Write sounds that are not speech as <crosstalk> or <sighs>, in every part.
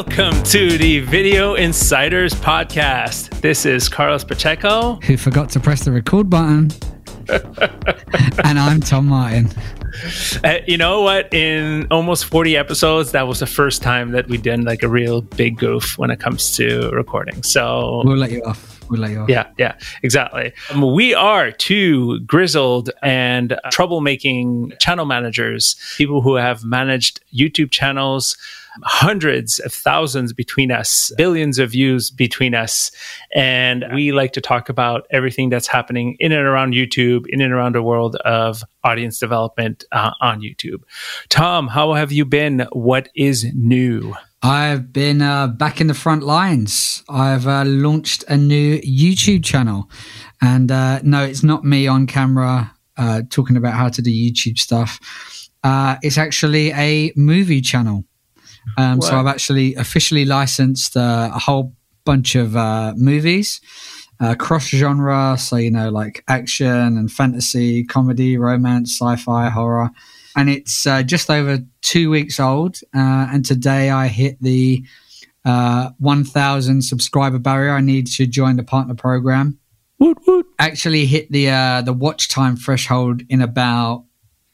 Welcome to the Video Insiders Podcast. This is Carlos Pacheco. Who forgot to press the record button. <laughs> and I'm Tom Martin. Uh, you know what? In almost 40 episodes, that was the first time that we did like a real big goof when it comes to recording. So we'll let you off. We'll let you off. Yeah, yeah, exactly. Um, we are two grizzled and troublemaking channel managers, people who have managed YouTube channels hundreds of thousands between us, billions of views between us. And we like to talk about everything that's happening in and around YouTube, in and around the world of audience development uh, on YouTube. Tom, how have you been? What is new? I've been uh, back in the front lines. I've uh, launched a new YouTube channel. And uh, no, it's not me on camera uh, talking about how to do YouTube stuff. Uh, it's actually a movie channel. Um, so I've actually officially licensed uh, a whole bunch of uh, movies, uh, cross genre. So you know, like action and fantasy, comedy, romance, sci-fi, horror, and it's uh, just over two weeks old. Uh, and today I hit the uh, 1,000 subscriber barrier. I need to join the partner program. Woot, woot. Actually, hit the the watch time threshold in about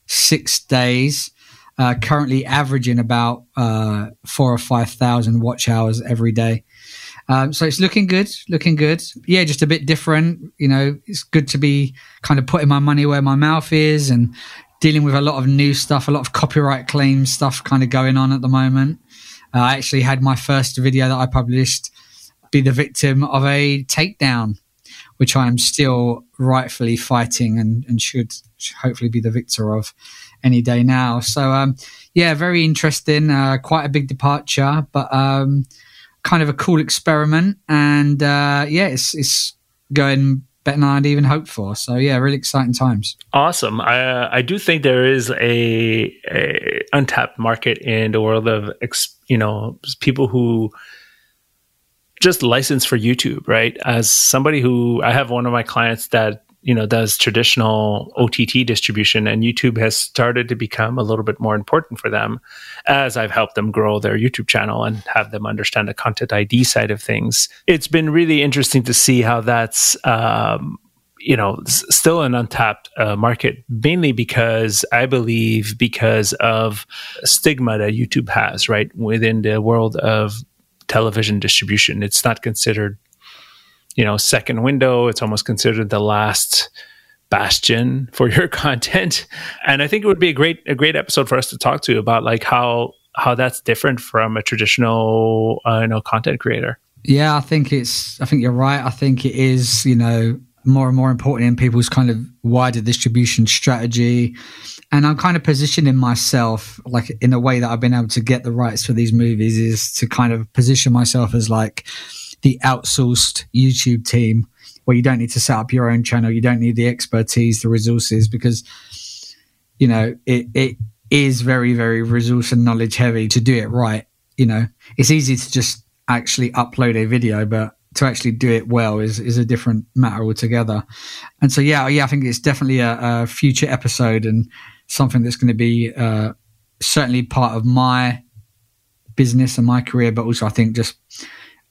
six days uh, currently averaging about uh, four or five thousand watch hours every day. Um, so it's looking good, looking good. Yeah, just a bit different. You know, it's good to be kind of putting my money where my mouth is and dealing with a lot of new stuff, a lot of copyright claims stuff kind of going on at the moment. Uh, I actually had my first video that I published be the victim of a takedown, which I am still rightfully fighting and, and should hopefully be the victor of any day now. So um, yeah, very interesting. Uh, quite a big departure, but um, kind of a cool experiment. And uh, yeah, it's it's going better than I'd even hoped for. So yeah, really exciting times. Awesome. I I do think there is a, a untapped market in the world of you know people who just license for YouTube, right? As somebody who I have one of my clients that you know does traditional OTT distribution, and YouTube has started to become a little bit more important for them as I've helped them grow their YouTube channel and have them understand the content ID side of things. It's been really interesting to see how that's. Um, you know, still an untapped uh, market, mainly because I believe because of stigma that YouTube has, right, within the world of television distribution. It's not considered you know second window. It's almost considered the last bastion for <laughs> your content. And i think it would be a great a great episode for us to talk to about like how how that's different from a traditional uh, you know content creator. Yeah i think it's i think you're right. I think it is you know more and more important in people's kind of wider distribution strategy. And i'm kind of positioning myself like in a way that i've been able to get the rights for these movies is to kind of position myself as like the outsourced YouTube team where you don't need to set up your own channel, you don't need the expertise, the resources, because you know it it is very very resource and knowledge heavy to do it right. You know, it's easy to just actually upload a video, but to actually do it well is is a different matter altogether. And so yeah, yeah, I think it's definitely a, a future episode and something that's going to be uh, certainly part of my business and my career, but also I think just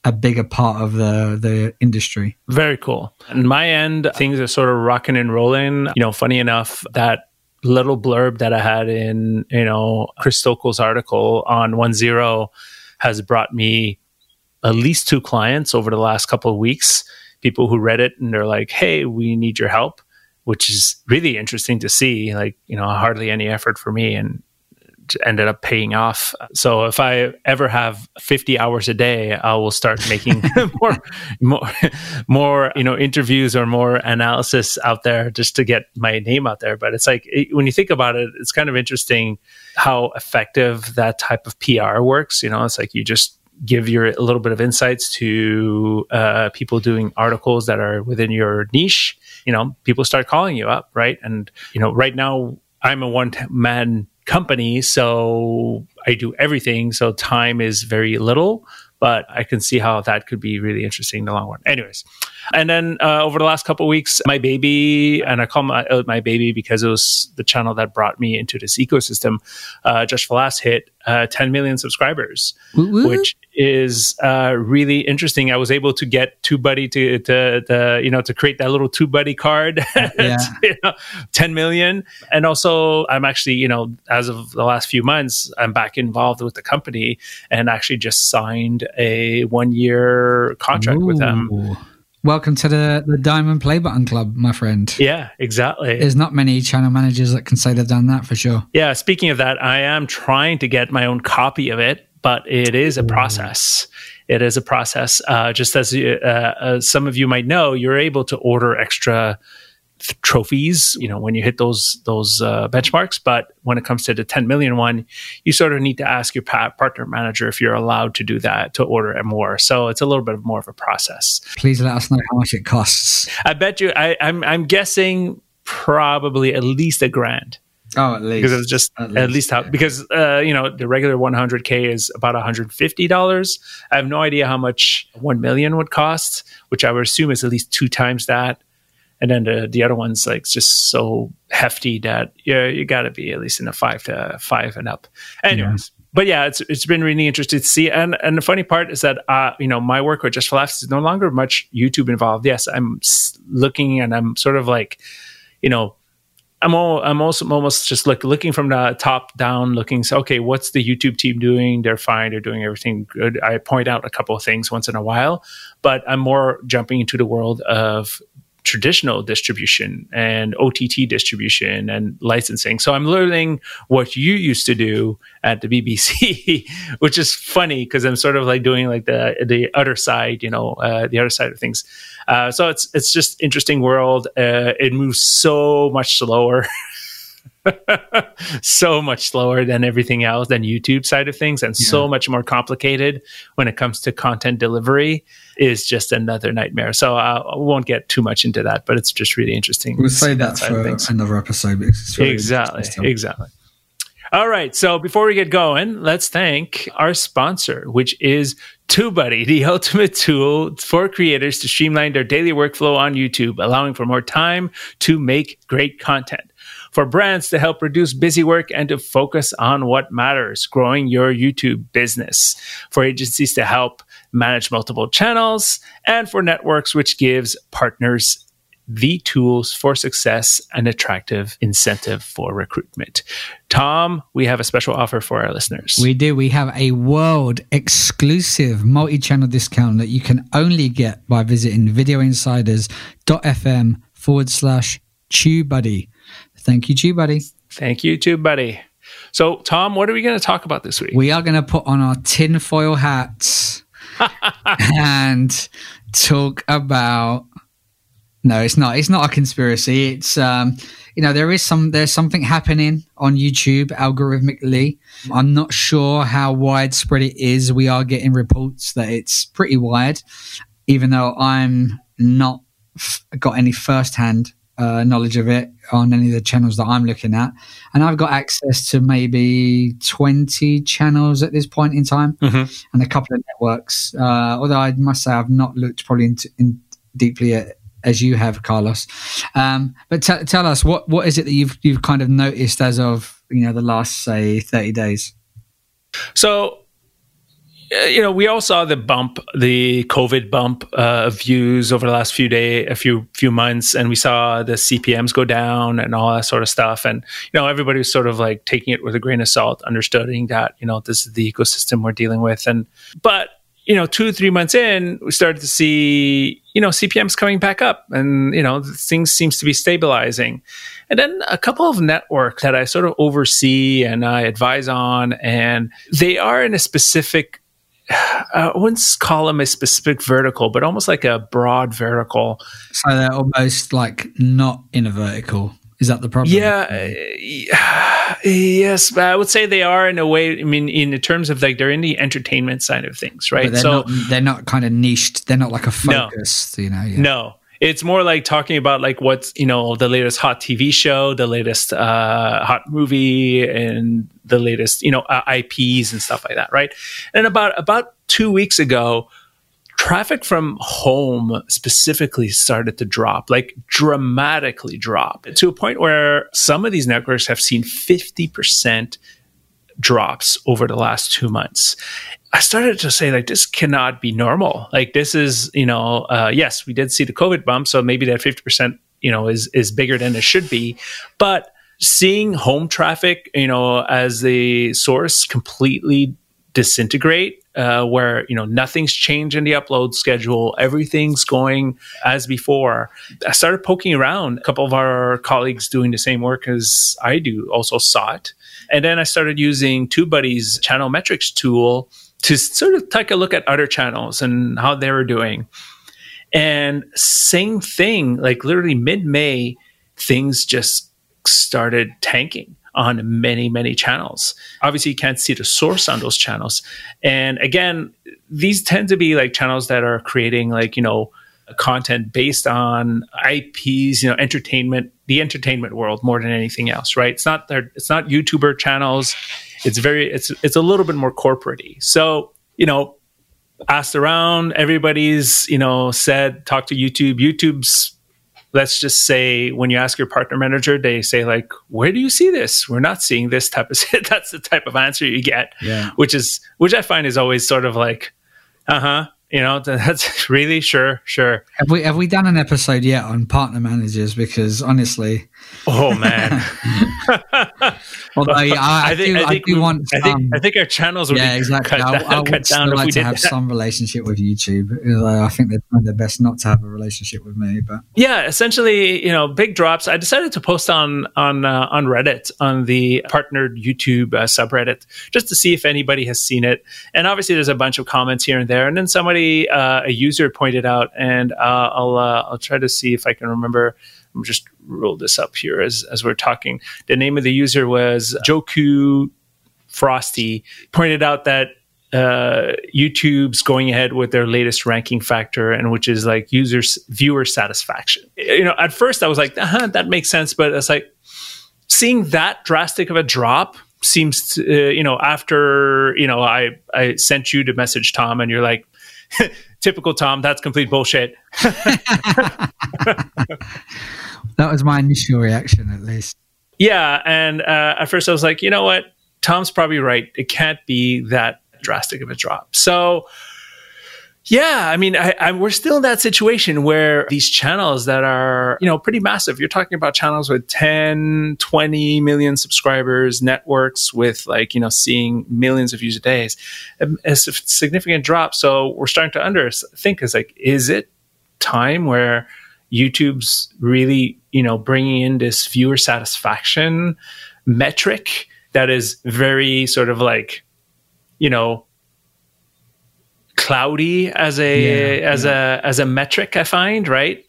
a bigger part of the the industry. Very cool. On my end, things are sort of rocking and rolling. You know, funny enough, that little blurb that I had in, you know, Chris Stokel's article on One Zero has brought me at least two clients over the last couple of weeks. People who read it and they're like, "Hey, we need your help," which is really interesting to see. Like, you know, hardly any effort for me, and ended up paying off. So if I ever have 50 hours a day, I will start making <laughs> more, more, more, you know, interviews or more analysis out there just to get my name out there. But it's like, when you think about it, it's kind of interesting how effective that type of PR works. You know, it's like you just give your a little bit of insights to uh, people doing articles that are within your niche. You know, people start calling you up, right? And you know, right now I'm a one man company, so I do everything. So time is very little, but I can see how that could be really interesting in the long run. Anyways, and then uh, over the last couple weeks, my baby, and I call my uh, my baby because it was the channel that brought me into this ecosystem. Uh, Just For Laughs hit uh, 10 million subscribers, Woo-woo. which is uh, really interesting. I was able to get TubeBuddy to, to, to, you know, to create that little TubeBuddy card, <laughs> yeah. you know, 10 million. And also I'm actually, you know, as of the last few months, I'm back involved with the company and actually just signed a one year contract Ooh. with them. Welcome to the, the Diamond Play Button Club, my friend. Yeah, exactly. There's not many channel managers that can say they've done that for sure. Yeah, speaking of that, I am trying to get my own copy of it, but it is a process. It is a process. Uh, just as uh, uh, some of you might know, you're able to order extra trophies you know when you hit those those uh, benchmarks. But when it comes to the 10 million one you sort of need to ask your partner manager if you're allowed to do that to order it more. So it's a little bit more of a process. Please let us know how much it costs. I bet you I, i'm i'm guessing probably at least a grand. Oh, at least. Because it's just at least, at least. how yeah. because uh, you know the regular 100k is about 150 dollars. I have no idea how much one million would cost, which I would assume is at least two times that and then the, the other one's like just so hefty that yeah you got to be at least in a five to five and up anyways yeah. but yeah it's it's been really interesting to see and and the funny part is that uh you know my work with just for laughs is no longer much youtube involved yes i'm looking and i'm sort of like you know I'm all, I'm also almost just like looking from the top down, looking. So, okay, what's the YouTube team doing? They're fine. They're doing everything good. I point out a couple of things once in a while, but I'm more jumping into the world of traditional distribution and OTT distribution and licensing. So I'm learning what you used to do at the BBC, <laughs> which is funny because I'm sort of like doing like the the other side, you know, uh, the other side of things. Uh, so it's it's just interesting world. Uh, it moves so much slower. <laughs> <laughs> so much slower than everything else than YouTube side of things and yeah. so much more complicated when it comes to content delivery is just another nightmare. So uh, I won't get too much into that, but it's just really interesting. We'll say that, for another episode. Really exactly. Exactly. All right. So before we get going, let's thank our sponsor, which is TubeBuddy, the <laughs> ultimate tool for creators to streamline their daily workflow on YouTube, allowing for more time to make great content for brands to help reduce busy work and to focus on what matters, growing your YouTube business, for agencies to help manage multiple channels, and for networks, which gives partners the tools for success and attractive incentive for recruitment. Tom, we have a special offer for our listeners. We do. We have a world exclusive multi channel discount that you can only get by visiting videoinsiders.fm forward slash TubeBuddy. Thank you, TubeBuddy. Thank you, TubeBuddy. So, Tom, what are we going to talk about this week? We are going to put on our tinfoil hats <laughs> and talk about. No, it's not. It's not a conspiracy. It's um, you know there is some there's something happening on YouTube algorithmically. I'm not sure how widespread it is. We are getting reports that it's pretty wide, even though I'm not f- got any firsthand uh, knowledge of it on any of the channels that I'm looking at. And I've got access to maybe 20 channels at this point in time mm-hmm. and a couple of networks. Uh, although I must say, I've not looked probably into, in deeply at, as you have, Carlos. Um, but t- tell us what what is it that you've you've kind of noticed as of you know the last say thirty days? So you know, we all saw the bump, the COVID bump uh, of views over the last few day, a few few months, and we saw the CPMS go down and all that sort of stuff. And you know, everybody was sort of like taking it with a grain of salt, understanding that you know this is the ecosystem we're dealing with. And but you know, two three months in, we started to see you know CPMS coming back up, and you know things seems to be stabilizing. And then a couple of networks that I sort of oversee and I advise on, and they are in a specific I wouldn't call them a specific vertical, but almost like a broad vertical. So they're almost like not in a vertical. Is that the problem? Yeah. Uh, <sighs> yes, I would say they are in a way. I mean, in terms of like they're in the entertainment side of things, right? They're so not, they're not kind of niched. They're not like a focus. No, you know. Yeah. No, it's more like talking about like what's you know the latest hot TV show, the latest uh, hot movie, and the latest you know uh, IPs and stuff like that, right? And about about two weeks ago, traffic from home specifically started to drop, like dramatically drop to a point where some of these networks have seen fifty percent drops over the last two months. I started to say like this cannot be normal. Like this is you know uh, yes we did see the COVID bump, so maybe that fifty percent you know is is bigger than it should be, but seeing home traffic you know as the source completely disintegrate uh, where you know nothing's changed in the upload schedule everything's going as before i started poking around a couple of our colleagues doing the same work as i do also saw it and then i started using tubebuddy's channel metrics tool to sort of take a look at other channels and how they were doing and same thing like literally mid-may things just started tanking on many, many channels. Obviously, you can't see the source on those channels. And again, these tend to be like channels that are creating like, you know, content based on IPs, you know, entertainment, the entertainment world more than anything else, right? It's not their, it's not YouTuber channels. It's very, it's, it's a little bit more corporate So, you know, asked around, everybody's, you know, said, talk to YouTube. YouTube's let's just say when you ask your partner manager, they say like, "Where do you see this? We're not seeing this type of." Shit. <laughs> That's the type of answer you get, yeah. which is which I find is always sort of like, "Uh huh." You know, <laughs> that's really sure, sure. Have we have we done an episode yet on partner managers? Because honestly, oh man. <laughs> <laughs> Although yeah, I, I, think, do, I, think I do we, want. I think I think our channels would yeah, exactly. Cut, I, I would still like to have that. some relationship with YouTube. I think they're trying their best not to have a relationship with me, but yeah, essentially, you know, big drops. I decided to post on on uh, on Reddit on the partnered YouTube uh, subreddit just to see if anybody has seen it. And obviously, there's a bunch of comments here and there. And then somebody, uh, a user, pointed out, and uh, I'll uh, I'll try to see if I can remember I'm just roll this up here as, as we're talking. The name of the user was Joku Frosty, pointed out that uh, YouTube's going ahead with their latest ranking factor, and which is like users viewer satisfaction. You know, at first I was like, uh-huh, that makes sense, but it's like seeing that drastic of a drop seems, to, uh, you know, after you know, I I sent you the message, Tom, and you're like, <laughs> typical Tom, that's complete bullshit. <laughs> <laughs> That was my initial reaction, at least. Yeah, and uh, at first I was like, you know what, Tom's probably right. It can't be that drastic of a drop. So, yeah, I mean, I, I, we're still in that situation where these channels that are, you know, pretty massive. You're talking about channels with 10, 20 million subscribers, networks with like, you know, seeing millions of views a day. It's a significant drop. So we're starting to under think is like, is it time where YouTube's really, you know, bringing in this viewer satisfaction metric that is very sort of like, you know, cloudy as a yeah, as yeah. a as a metric. I find right.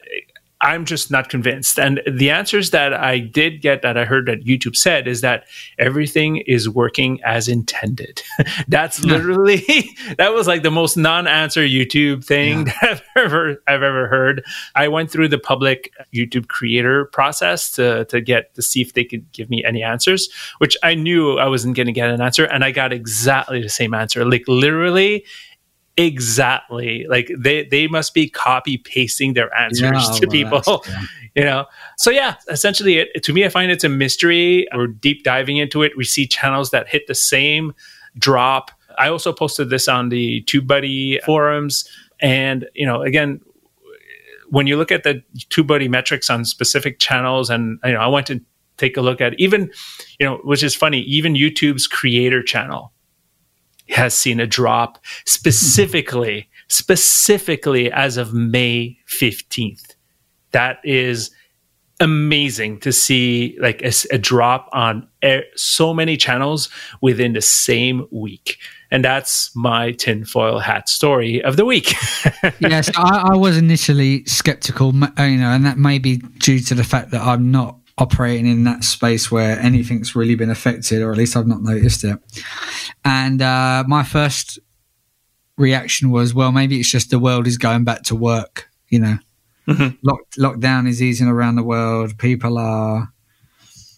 I'm just not convinced. And the answers that I did get that I heard that YouTube said is that everything is working as intended. <laughs> That's literally <laughs> that was like the most non-answer YouTube thing yeah. <laughs> that I've ever I've ever heard. I went through the public YouTube creator process to to get to see if they could give me any answers, which I knew I wasn't going to get an answer and I got exactly the same answer. Like literally exactly. Like they they must be copy pasting their answers yeah, to people yeah. <laughs> you know? So yeah essentially it, to me i find it's a mystery. We're deep diving into it. We see channels that hit the same drop. I also posted this on the tubebuddy forums. And you know again when you look at the tubebuddy metrics on specific channels and you know i went to take a look at even you know which is funny even youtube's creator channel has seen a drop specifically, specifically as of May 15th. That is amazing to see like a, a drop on air, so many channels within the same week. And that's my tinfoil hat story of the week. <laughs> yes, I, I was initially skeptical, you know, and that may be due to the fact that I'm not operating in that space where anything's really been affected, or at least I've not noticed it. And uh, my first reaction was, well, maybe it's just the world is going back to work. You know, mm-hmm. Lock, lockdown is easing around the world. People are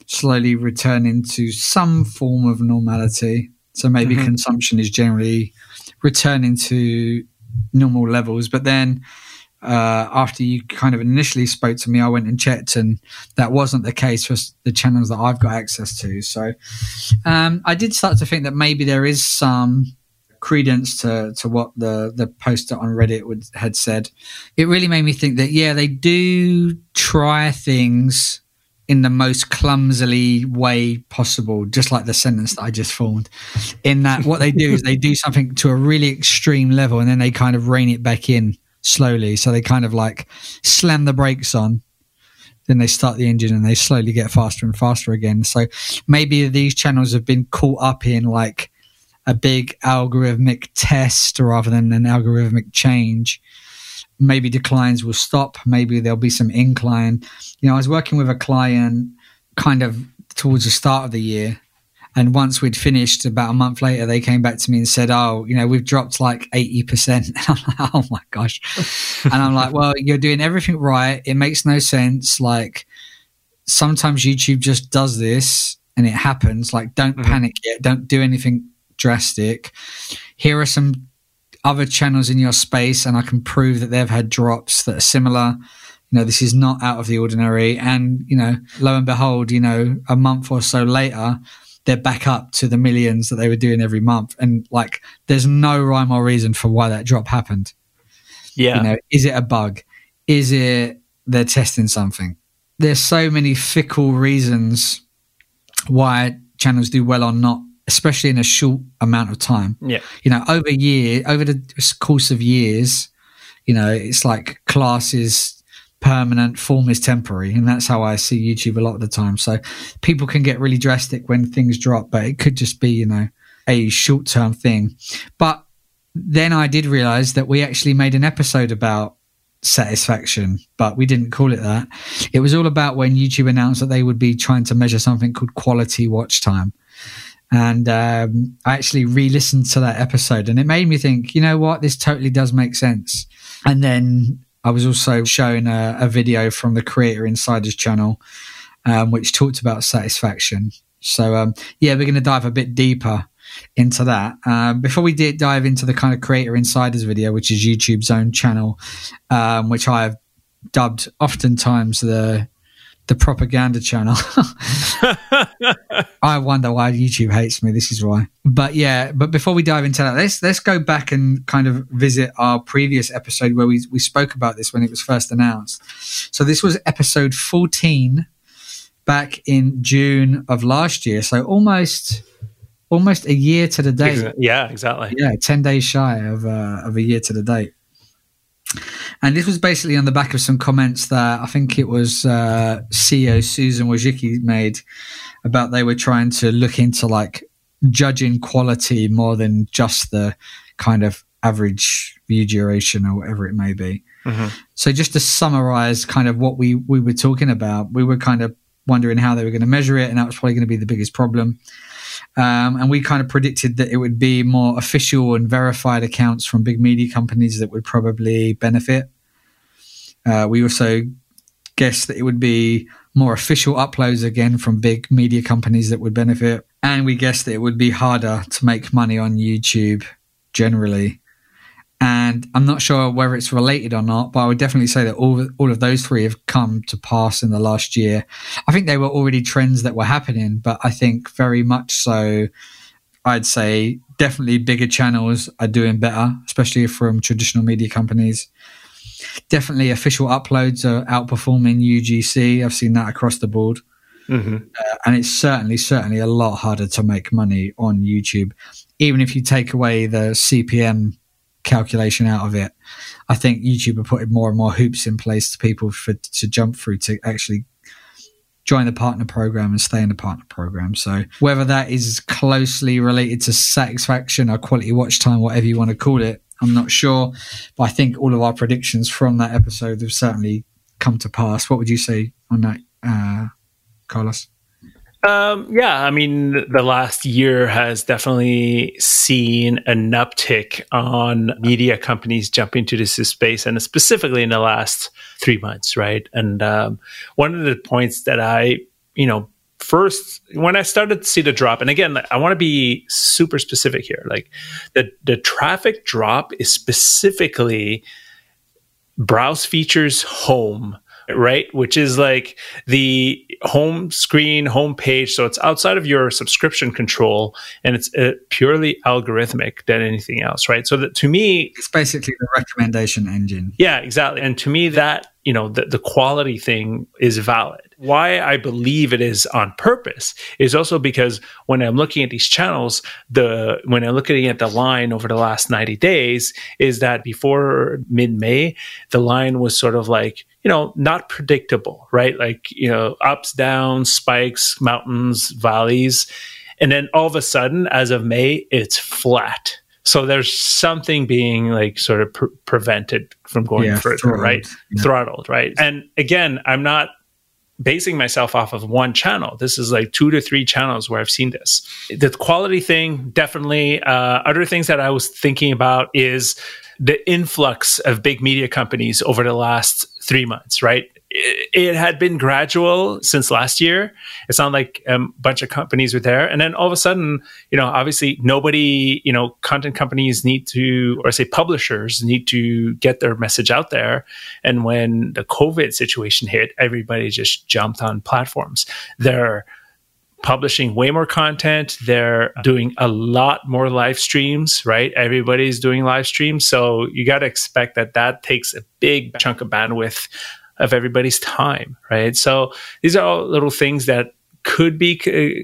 slowly returning to some form of normality. So maybe mm-hmm. consumption is generally returning to normal levels. But then uh, after you kind of initially spoke to me, I went and checked, and that wasn't the case for the channels that I've got access to. So um, I did start to think that maybe there is some credence to to what the the poster on Reddit would had said. It really made me think that yeah, they do try things in the most clumsily way possible, just like the sentence that I just formed. In that, what they do is they do something to a really extreme level, and then they kind of rein it back in slowly. So they kind of like slam the brakes on, then they start the engine, and they slowly get faster and faster again. So maybe these channels have been caught up in like a big algorithmic test rather than an algorithmic change maybe declines will stop. Maybe there'll be some incline. You know, I was working with a client kind of towards the start of the year. And once we'd finished, about a month later, they came back to me and said, "Oh, you know, we've dropped like eighty percent." <laughs> And I'm like, "Oh my gosh!" and I'm like, "Well, you're doing everything right. It makes no sense. Like sometimes YouTube just does this, and it happens. Like, don't mm-hmm. panic yet. Don't do anything drastic. Here are some other channels in your space and I can prove that they've had drops that are similar. You know, this is not out of the ordinary. And, you know, lo and behold, you know, a month or so later, they're back up to the millions that they were doing every month. And like, there's no rhyme or reason for why that drop happened. Yeah. You know, is it a bug? Is it they're testing something? There's so many fickle reasons why channels do well or not especially in a short amount of time. Yeah. You know, over year, over the course of years, you know, it's like class is permanent, form is temporary. And that's how I see YouTube a lot of the time. So people can get really drastic when things drop, but it could just be, you know, a short term thing. But then I did realize that we actually made an episode about satisfaction, but we didn't call it that. It was all about when YouTube announced that they would be trying to measure something called quality watch time. And um, I actually re listened to that episode and it made me think, you know what, this totally does make sense. And then I was also shown a, a video from the Creator Insiders channel, um, which talked about satisfaction. So, um, yeah, we're going to dive a bit deeper into that. Um, before we did dive into the kind of Creator Insiders video, which is YouTube's own channel, um, which I have dubbed oftentimes the the propaganda channel. <laughs> I wonder why YouTube hates me. This is why. But yeah, but before we dive into that, let's let's go back and kind of visit our previous episode where we we spoke about this when it was first announced. So this was episode 14 back in June of last year. So almost almost a year to the date. Yeah, exactly. Yeah, 10 days shy of uh, of a year to the date. And this was basically on the back of some comments that I think it was uh, CEO Susan Wojcicki made about they were trying to look into like judging quality more than just the kind of average view duration or whatever it may be. Mm-hmm. So just to summarize kind of what we, we were talking about, we were kind of wondering how they were going to measure it. And that was probably going to be the biggest problem. Um, and we kind of predicted that it would be more official and verified accounts from big media companies that would probably benefit. Uh, we also guessed that it would be more official uploads again from big media companies that would benefit. And we guessed that it would be harder to make money on YouTube generally. And I'm not sure whether it's related or not, but I would definitely say that all, all of those three have come to pass in the last year. I think they were already trends that were happening, but I think very much so, I'd say definitely bigger channels are doing better, especially from traditional media companies. Definitely official uploads are outperforming UGC. I've seen that across the board. Mm-hmm. Uh, and it's certainly, certainly a lot harder to make money on YouTube. Even if you take away the CPM calculation out of it. I think YouTube are putting more and more hoops in place to people for to jump through to actually join the partner program and stay in the partner program. So whether that is closely related to satisfaction or quality watch time, whatever you want to call it, I'm not sure. But I think all of our predictions from that episode have certainly come to pass. What would you say on that, uh, Carlos? Um, yeah, I mean, the last year has definitely seen an uptick on media companies jumping to this space, and specifically in the last three months, right? And um, one of the points that I, you know, first when I started to see the drop, and again, I want to be super specific here, like the the traffic drop is specifically browse features home right? Which is like the home screen, home page. So it's outside of your subscription control and it's uh, purely algorithmic than anything else, right? So that to me, it's basically the recommendation engine. Yeah, exactly. And to me, that, you know, the, the quality thing is valid. Why I believe it is on purpose is also because when I'm looking at these channels, the when I'm looking at the line over the last 90 days, is that before mid-May, the line was sort of like you know, not predictable, right? Like, you know, ups, downs, spikes, mountains, valleys. And then all of a sudden, as of May, it's flat. So there's something being like sort of pre- prevented from going yeah, further, throttled. right? Yeah. Throttled, right? And again, I'm not basing myself off of one channel. This is like two to three channels where I've seen this. The quality thing, definitely. Uh, other things that I was thinking about is the influx of big media companies over the last three months, right? It, had been gradual since last year. It's not like um, a bunch of companies were there. And then all of a sudden, you know, obviously nobody, you know, content companies need to, or say publishers need to get their message out there. And when the COVID situation hit, everybody just jumped on platforms. They're publishing way more content. They're doing a lot more live streams, right? Everybody's doing live streams. So you got to expect that that takes a big chunk of bandwidth of everybody's time, right? So these are all little things that could be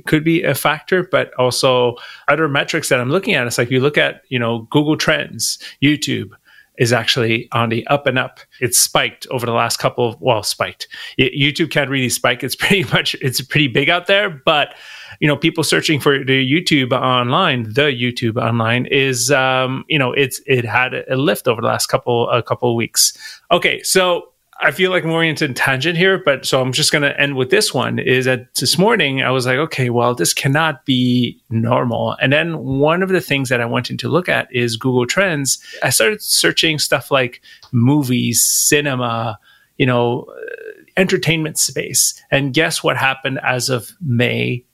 could be a factor but also other metrics that i'm looking at it's like you look at you know google trends youtube is actually on the up and up. It's spiked over the last couple of well, spiked. YouTube can't really spike. It's <laughs> pretty much it's pretty big out there, but you know, people searching for the YouTube online, the YouTube online is um, you know, it's it had a lift over the last couple a couple of weeks. Okay, so I feel like I'm oriented tangent here, but so I'm just going to end with this one is that this morning I was like, okay, well, this cannot be normal. And then one of the things that I wanted to look at is Google Trends. I started searching stuff like movies, cinema, you know, uh, entertainment space. And guess what happened as of May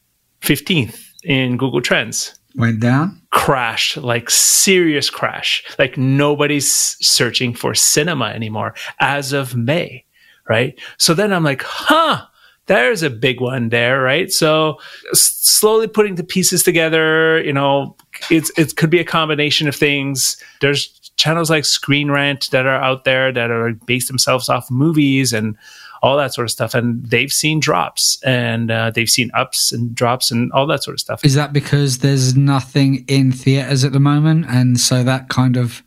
15th in Google Trends? Went down? Crashed, like serious crash. Like nobody's searching for cinema anymore as of May, right? So then I'm like, huh, there's a big one there, right? So slowly putting the pieces together, you know, it's it could be a combination of things. There's channels like Screen Rant that are out there that are based themselves off movies and all that sort of stuff. And they've seen drops and uh, they've seen ups and drops and all that sort of stuff. Is that because there's nothing in theaters at the moment? And so that kind of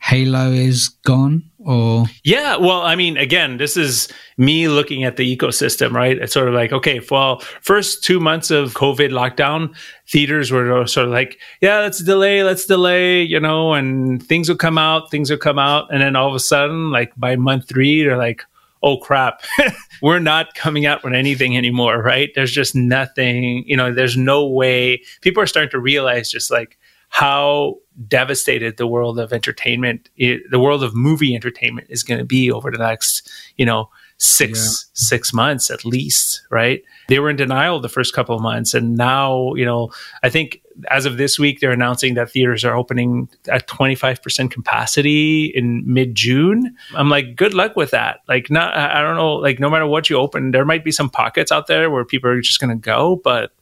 halo is gone? Or yeah, well, I mean, again, this is me looking at the ecosystem, right? It's sort of like, okay, well, first two months of COVID lockdown, theaters were sort of like, yeah, let's delay, let's delay, you know, and things will come out, things will come out, and then all of a sudden, like by month three, they're like, oh crap, <laughs> we're not coming out with anything anymore, right? There's just nothing, you know, there's no way. People are starting to realize just like how devastated the world of entertainment, the world of movie entertainment is going to be over the next, you know, six yeah. six months at least, right? They were in denial the first couple of months, and now, you know, I think as of this week, they're announcing that theaters are opening at 25% capacity in mid June. I'm like, good luck with that. Like, not, I don't know, like, no matter what you open, there might be some pockets out there where people are just going to go, but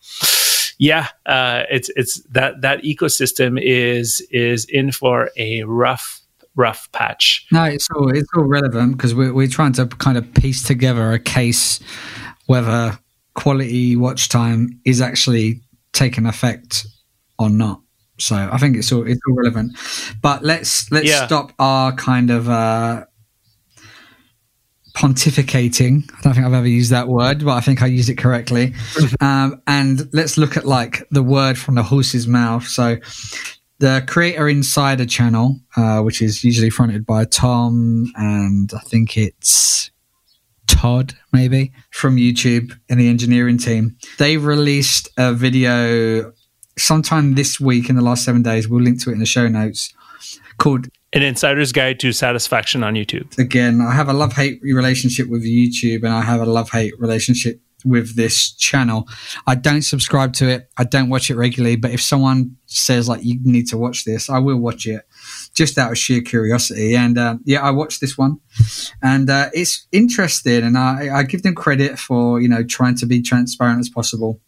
yeah, uh, it's, it's that, that ecosystem is, is in for a rough rough patch. No, it's all it's all relevant because we're we're trying to kind of piece together a case whether quality watch time is actually taking effect or not. So I think it's all it's all relevant. But let's let's yeah. stop our kind of uh, pontificating. I don't think I've ever used that word, but I think I used it correctly. <laughs> um, and let's look at like the word from the horse's mouth. So the Creator Insider channel, uh, which is usually fronted by Tom and I think it's Todd, maybe from YouTube and the engineering team. They released a video sometime this week in the last seven days. We'll link to it in the show notes called An Insider's Guide to Satisfaction on YouTube. Again, I have a love hate relationship with YouTube and I have a love hate relationship with this channel. I don't subscribe to it. I don't watch it regularly, but if someone says like you need to watch this, I will watch it just out of sheer curiosity. And uh, yeah, I watched this one, and uh, it's interesting, and I, I give them credit for you know trying to be transparent as possible.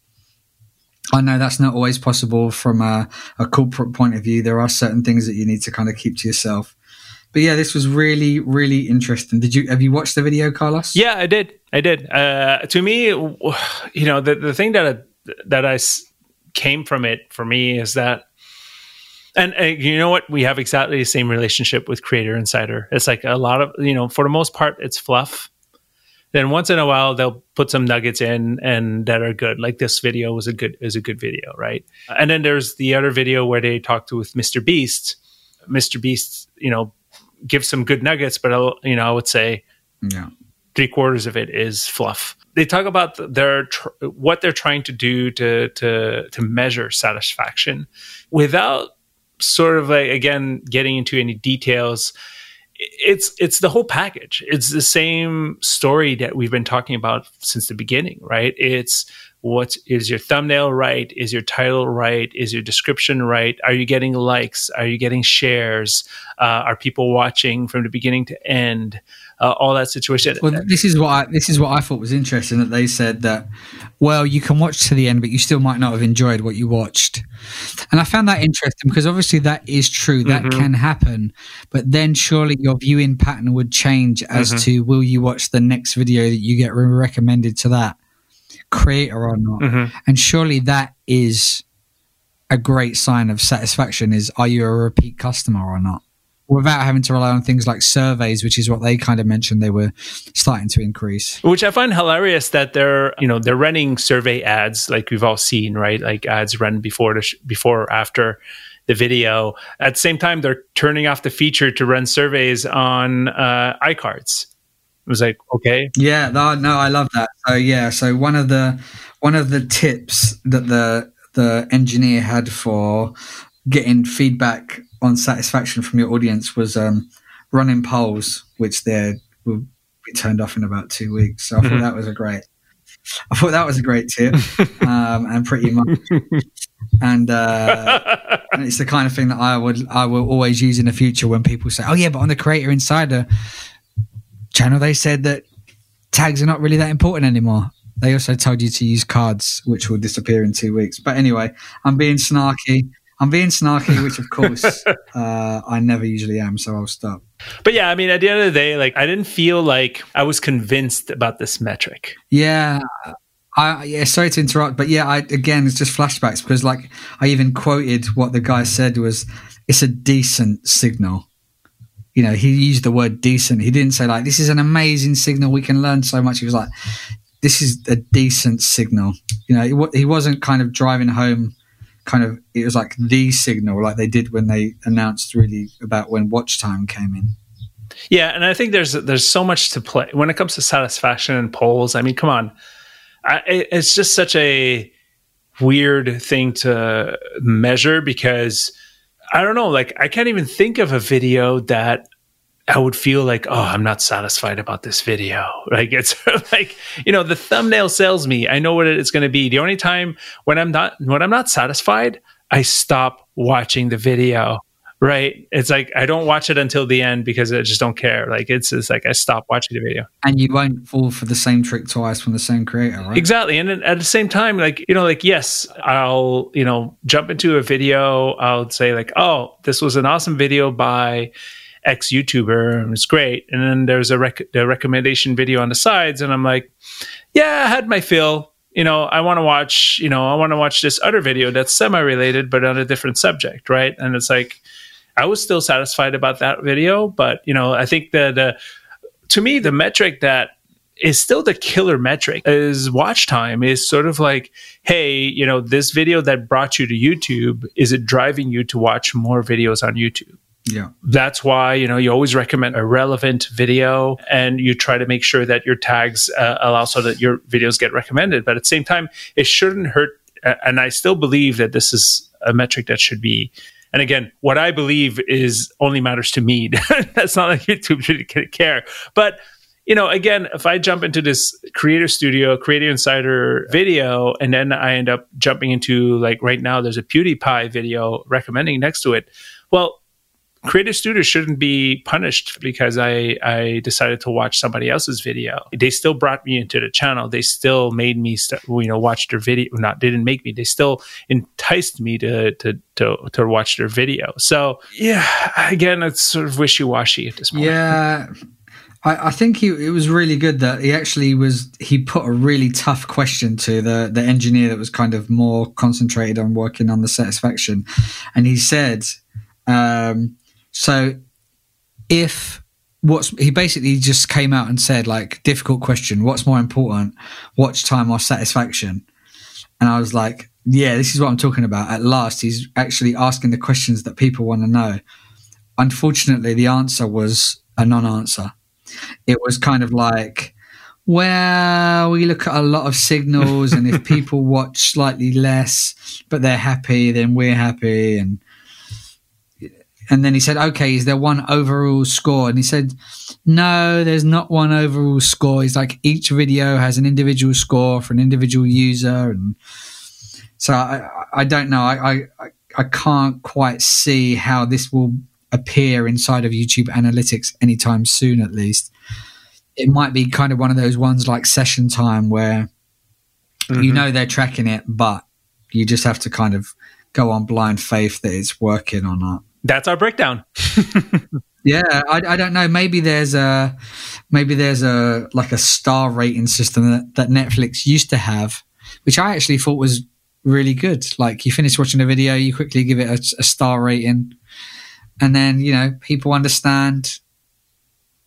I know that's not always possible from a, a corporate point of view. There are certain things that you need to kind of keep to yourself. But yeah, this was really, really interesting. Did you have you watched the video, Carlos? Yeah, I did. I did. Uh, to me, <sighs> you know, the the thing that I, that I came from it for me is that, and uh, you know what, we have exactly the same relationship with Creator Insider. It's like a lot of you know, for the most part, it's fluff. Then once in a while, they'll put some nuggets in and that are good. Like this video was a good is a good video, right? And then there's the other video where they talked with Mr. Beast. Mr. Beast, you know, give some good nuggets, but I'll, you know, I would say yeah. three quarters of it is fluff. They talk about their tr- what they're trying to do to to to measure satisfaction without sort of like again getting into any details. It's it's the whole package. It's the same story that we've been talking about since the beginning, right? It's what is your thumbnail right? Is your title right? Is your description right? Are you getting likes? Are you getting shares? Uh, are people watching from the beginning to end uh, all that situation well this is what I, this is what i thought was interesting that they said that well you can watch to the end but you still might not have enjoyed what you watched and i found that interesting because obviously that is true that mm-hmm. can happen but then surely your viewing pattern would change as mm-hmm. to will you watch the next video that you get recommended to that creator or not. Mm-hmm. And surely that is a great sign of satisfaction is are you a repeat customer or not? Without having to rely on things like surveys, which is what they kind of mentioned they were starting to increase. Which I find hilarious that they're, you know, they're running survey ads like we've all seen, right? Like ads run before the sh- before or after the video. At the same time, they're turning off the feature to run surveys on uh, iCards It was like, okay, yeah, no, no, I love that. So yeah, so one of the one of the tips that the the engineer had for getting feedback on satisfaction from your audience was um, running polls, which they will be turned off in about two weeks. So I mm-hmm. thought that was a great. I thought that was a great tip, <laughs> um, and pretty much, and, uh, and it's the kind of thing that I would I will always use in the future when people say, "Oh yeah, but on the Creator Insider, channel, they said that tags are not really that important anymore. They also told you to use cards, which will disappear in two weeks. But anyway, I'm being snarky. I'm being snarky, which of <laughs> course uh, I never usually am, so I'll stop. But yeah, I mean, at the end of the day, like I didn't feel like I was convinced about this metric. Yeah, I yeah, sorry to interrupt, but yeah, I again it's just flashbacks because like I even quoted what the guy said was it's a decent signal you know, he used the word decent. He didn't say like, this is an amazing signal. We can learn so much. He was like, this is a decent signal. You know, he wasn't kind of driving home kind of, it was like the signal like they did when they announced really about when watch time came in. Yeah. And I think there's, there's so much to play when it comes to satisfaction and polls. I mean, come on. I, it's just such a weird thing to measure because I don't know. Like, I can't even think of a video that I would feel like, oh, I'm not satisfied about this video. <laughs> Like, it's <laughs> like, you know, the thumbnail sells me. I know what it's going to be. The only time when I'm not, when I'm not satisfied, I stop watching the video right? It's like I don't watch it until the end because I just don't care. Like it's just like I stop watching the video. And you won't fall for the same trick twice from the same creator, right? Exactly. And at the same time, like, you know, like, yes, I'll, you know, jump into a video. I'll say, like, oh, this was an awesome video by X YouTuber and it's great. And then there's a, rec- a recommendation video on the sides. And I'm like, yeah, I had my fill you know, I want to watch, you know, I want to watch this other video that's semi related, but on a different subject, right? And it's like, I was still satisfied about that video, but you know, I think that uh, to me the metric that is still the killer metric is watch time is sort of like hey you know this video that brought you to youtube is it driving you to watch more videos on youtube yeah that's why you know you always recommend a relevant video and you try to make sure that your tags uh, allow so that your videos get recommended but at the same time it shouldn't hurt and i still believe that this is a metric that should be and again, what I believe is only matters to me. <laughs> That's not like YouTube should care. But you know, again, if I jump into this Creator Studio, Creator Insider video, and then I end up jumping into like right now, there's a PewDiePie video recommending next to it. Well, creative studios shouldn't be punished because I, I decided to watch somebody else's video. They still brought me into the channel. They still made me, st- you know, watch their video. Not, didn't make me. They still enticed me to, to, to, to watch their video. So yeah, again, it's sort of wishy washy at this point. Yeah. I, I think he, it was really good that he actually was he put a really tough question to the the engineer that was kind of more concentrated on working on the satisfaction, and he said, um, so if what's he basically just came out and said like difficult question, what's more important, watch time or satisfaction? And I was like, yeah, this is what I'm talking about. At last, he's actually asking the questions that people want to know. Unfortunately, the answer was a non-answer. It was kind of like, well, we look at a lot of signals, and if <laughs> people watch slightly less, but they're happy, then we're happy, and and then he said, okay, is there one overall score? And he said, no, there's not one overall score. He's like, each video has an individual score for an individual user. And so I, I don't know. I, I, I can't quite see how this will appear inside of YouTube analytics anytime soon, at least. It might be kind of one of those ones like session time where mm-hmm. you know they're tracking it, but you just have to kind of go on blind faith that it's working or not that's our breakdown. <laughs> yeah, I, I, don't know. Maybe there's a maybe there's a like a star rating system that, that Netflix used to have, which I actually thought was really good. Like you finish watching a video, you quickly give it a, a star rating, and then you know people understand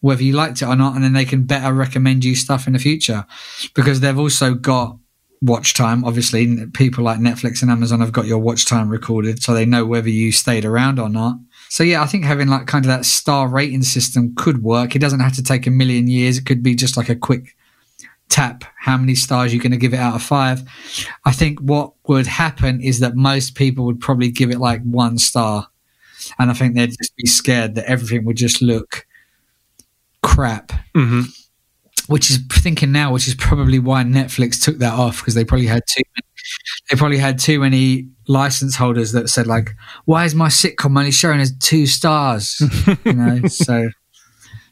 whether you liked it or not, and then they can better recommend you stuff in the future because they've also got watch time. Obviously, people like Netflix and Amazon have got your watch time recorded, so they know whether you stayed around or not. So yeah, I think having like kind of that star rating system could work. It doesn't have to take a million years. It could be just like a quick tap. How many stars you're going to give it out of five? I think what would happen is that most people would probably give it like one star, and I think they'd just be scared that everything would just look crap. Mm-hmm which is thinking now, which is probably why Netflix took that off because they probably had too many, they probably had too many license holders that said like, "Why is my sitcom only showing as two stars?" you know, <laughs> so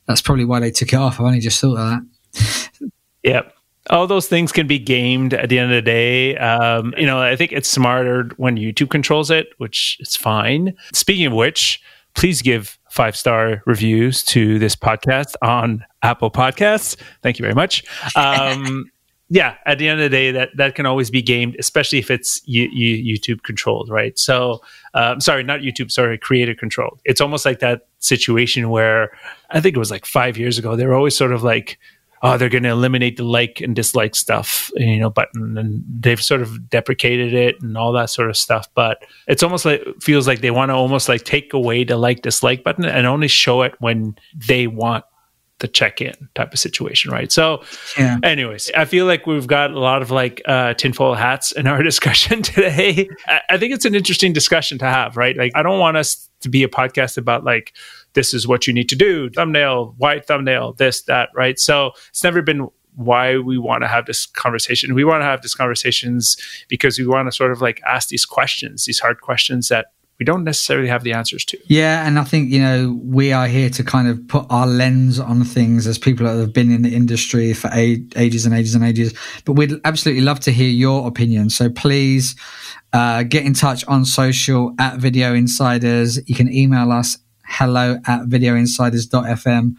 that's probably why they took it off. I've only just thought of that. Yep. All those things can be gamed at the end of the day. Um, you know, I think it's smarter when YouTube controls it, which is fine. Speaking of which, please give five star reviews to this podcast on Apple Podcasts. Thank you very much. Um, <laughs> yeah, at the end of the day, that that can always be gamed, especially if it's you, you, YouTube controlled, right? So, um, sorry, not YouTube, sorry, creator controlled. It's almost like that situation where I think it was like five years ago. They were always sort of like, oh, they're going to eliminate the like and dislike stuff, you know, button, and they've sort of deprecated it and all that sort of stuff. But it's almost like feels like they want to almost like take away the like dislike button and only show it when they want the check-in type of situation, right? So, yeah. anyways, I feel like we've got a lot of like uh, tinfoil hats in our <laughs> discussion today. I think it's an interesting discussion to have, right? Like, I don't want us to be a podcast about like this is what you need to do thumbnail white thumbnail this that right so it's never been why we want to have this conversation we want to have these conversations because we want to sort of like ask these questions these hard questions that we don't necessarily have the answers to. Yeah, and I think you know we are here to kind of put our lens on things as people that have been in the industry for ages and ages and ages. But we'd absolutely love to hear your opinion. So please uh, get in touch on social at Video Insiders. You can email us hello at videoinsiders.fm.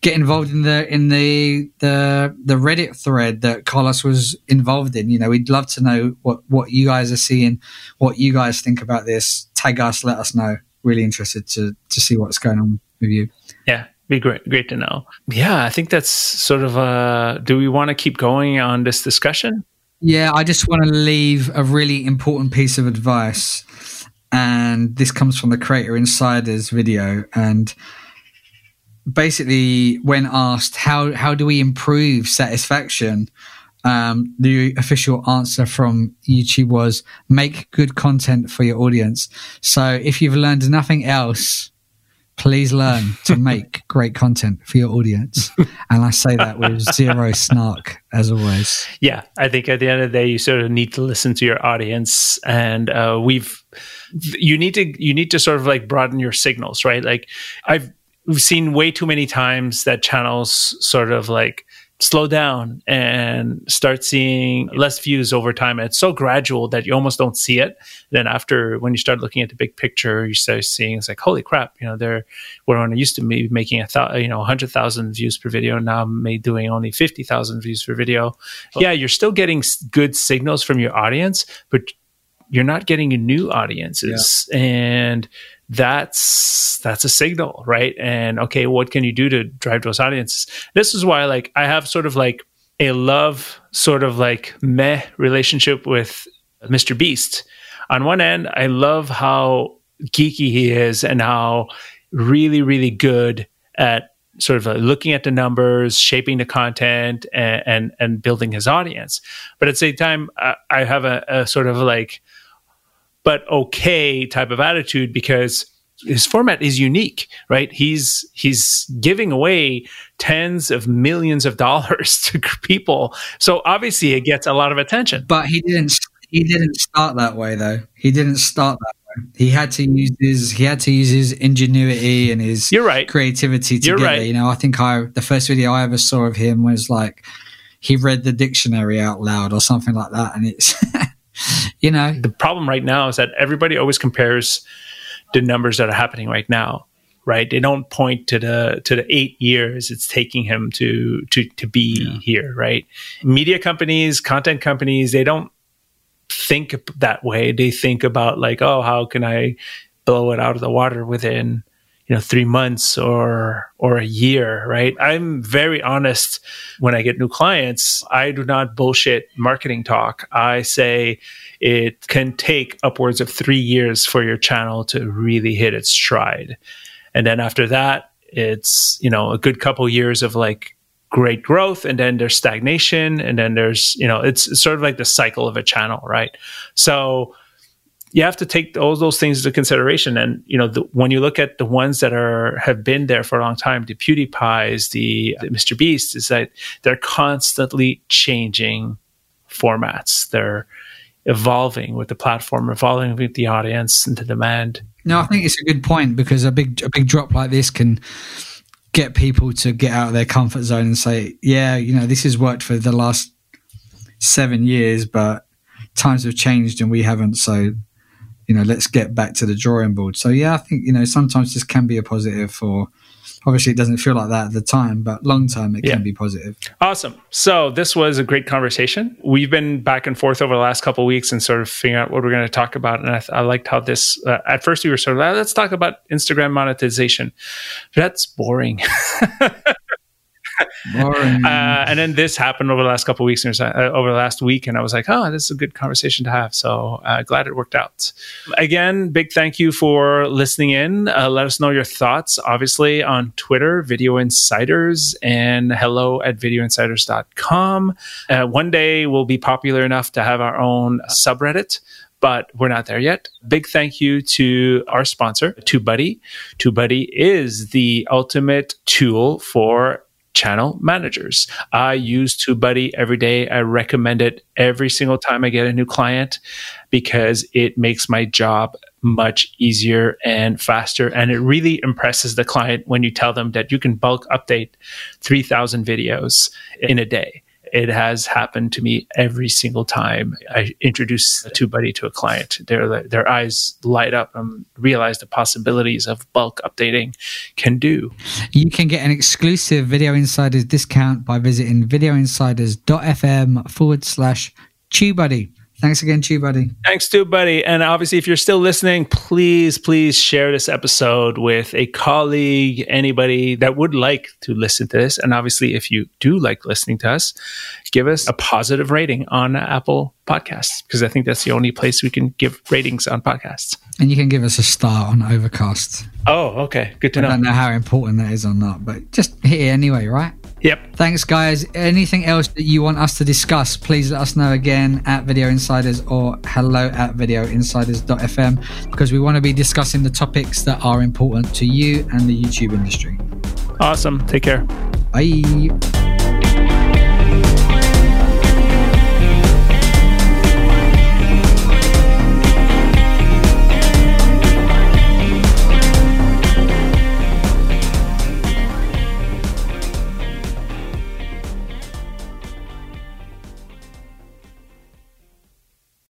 Get involved in the in the the the Reddit thread that Carlos was involved in. You know, we'd love to know what what you guys are seeing, what you guys think about this. Tag us, let us know. Really interested to to see what's going on with you. Yeah, be great great to know yeah i think that's sort of uh do we want to keep going on this discussion yeah i just want to leave a really important piece of advice and this comes from the Creator Insiders video. And basically, when asked how how do we improve satisfaction, um, the official answer from YouTube was make good content for your audience. So if you've learned nothing else, please learn to make <laughs> great content for your audience. And I say that with zero snark, as always. Yeah, I think at the end of the day, you sort of need to listen to your audience, and uh, we've you need to you need to sort of like broaden your signals, right? Like I've we've seen way too many times that channels sort of like slow down and start seeing less views over time. And it's so gradual that you almost don't see it. Then after when you start looking at the big picture, you start seeing it's like, holy crap, you know, they're when I used to be making a thousand, you know, hundred thousand views per video. Now I'm doing only 50,000 views per video. Yeah. You're still getting good signals from your audience, but you're not getting a new audiences. Yeah. And that's that's a signal, right? And okay, what can you do to drive those audiences? This is why like I have sort of like a love sort of like meh relationship with Mr. Beast. On one end, I love how geeky he is and how really, really good at sort of like looking at the numbers, shaping the content, and and, and building his audience. But at the same time, I, I have a, a, sort of like but okay type of attitude because his format is unique, right? He's he's giving away tens of millions of dollars <laughs> to people, so obviously it gets a lot of attention. But he didn't. He didn't start that way, though. He didn't start that way. He had to use his. He had to use his ingenuity and his. You're right. Creativity together. You're right. You know, I think I the first video I ever saw of him was like he read the dictionary out loud or something like that, and it's. <laughs> you know? The problem right now is that everybody always compares the numbers that are happening right now right? They don't point to the to the eight years it's taking him to to to be yeah. here right? Media companies content companies they don't think that way. They think about like oh how can i blow it out of the water within you know 3 months or or a year right i'm very honest when i get new clients i do not bullshit marketing talk i say it can take upwards of three years for your channel to really hit its stride. And then after that, it's, you know, a good couple years of like great growth and then there's stagnation and then there's, you know, it's sort of like the cycle of a channel, right? So you have to take all those things into consideration. And, you know, the, when you look at the ones that are, have been there for a long time, the PewDiePies, the, uh, the Mr. Beast, is that they're constantly changing formats. They're, evolving with the platform, evolving with the audience and the demand. No, I think it's a good point because a big a big drop like this can get people to get out of their comfort zone and say, "Yeah, you know, this has worked for the last seven years, but times have changed and we haven't." So, you know, let's get back to the drawing board. So, yeah, I think you know sometimes this can be a positive for obviously it doesn't feel like that at the time, but long term it yeah. can be positive. Awesome. So this was a great conversation. We've been back and forth over the last couple weeks and sort of figuring out what we're going to talk about. And I, th- I liked how this. Uh, at first we were sort of like, let's talk about Instagram monetization. That's boring. <laughs> Uh, and then this happened over the last couple weeks, uh, over the last week, and I was like, "Oh, this is a good conversation to have." So uh, glad it worked out. Again, big thank you for listening in. Uh, let us know your thoughts, obviously, on Twitter, Video Insiders, and hello at videoinsiders.com. Uh, one day we'll be popular enough to have our own subreddit but we're not there yet. Big thank you to our sponsor, TubeBuddy. TubeBuddy is the ultimate tool for channel managers. I use TubeBuddy every day. I recommend it every single time I get a new client because it makes my job much easier and faster. And it really impresses the client when you tell them that you can bulk update 3,000 videos in a day it has happened to me every single time I introduce TubeBuddy to a client. Their their eyes light up and realize the possibilities of bulk updating can do. You can get an exclusive Video Insiders discount by visiting videoinsiders.fm forward slash TubeBuddy. Thanks again, to you, buddy. Thanks, TubeBuddy. And obviously, if you're still listening, please, please share this episode with a colleague, anybody that would like to listen to this. And obviously, if you do like listening to us, give us a positive rating on Apple Podcasts, because I think that's the only place we can give ratings on podcasts. And you can give us a star on Overcast. Oh, okay. Good to I know. I don't know how important that is or not, but just hit it anyway, right? Yep. Thanks, guys. Anything else that you want us to discuss, please let us know again at Video Insiders or hello at videoinsiders.fm because we want to be discussing the topics that are important to you and the YouTube industry. Awesome. Take care. Bye.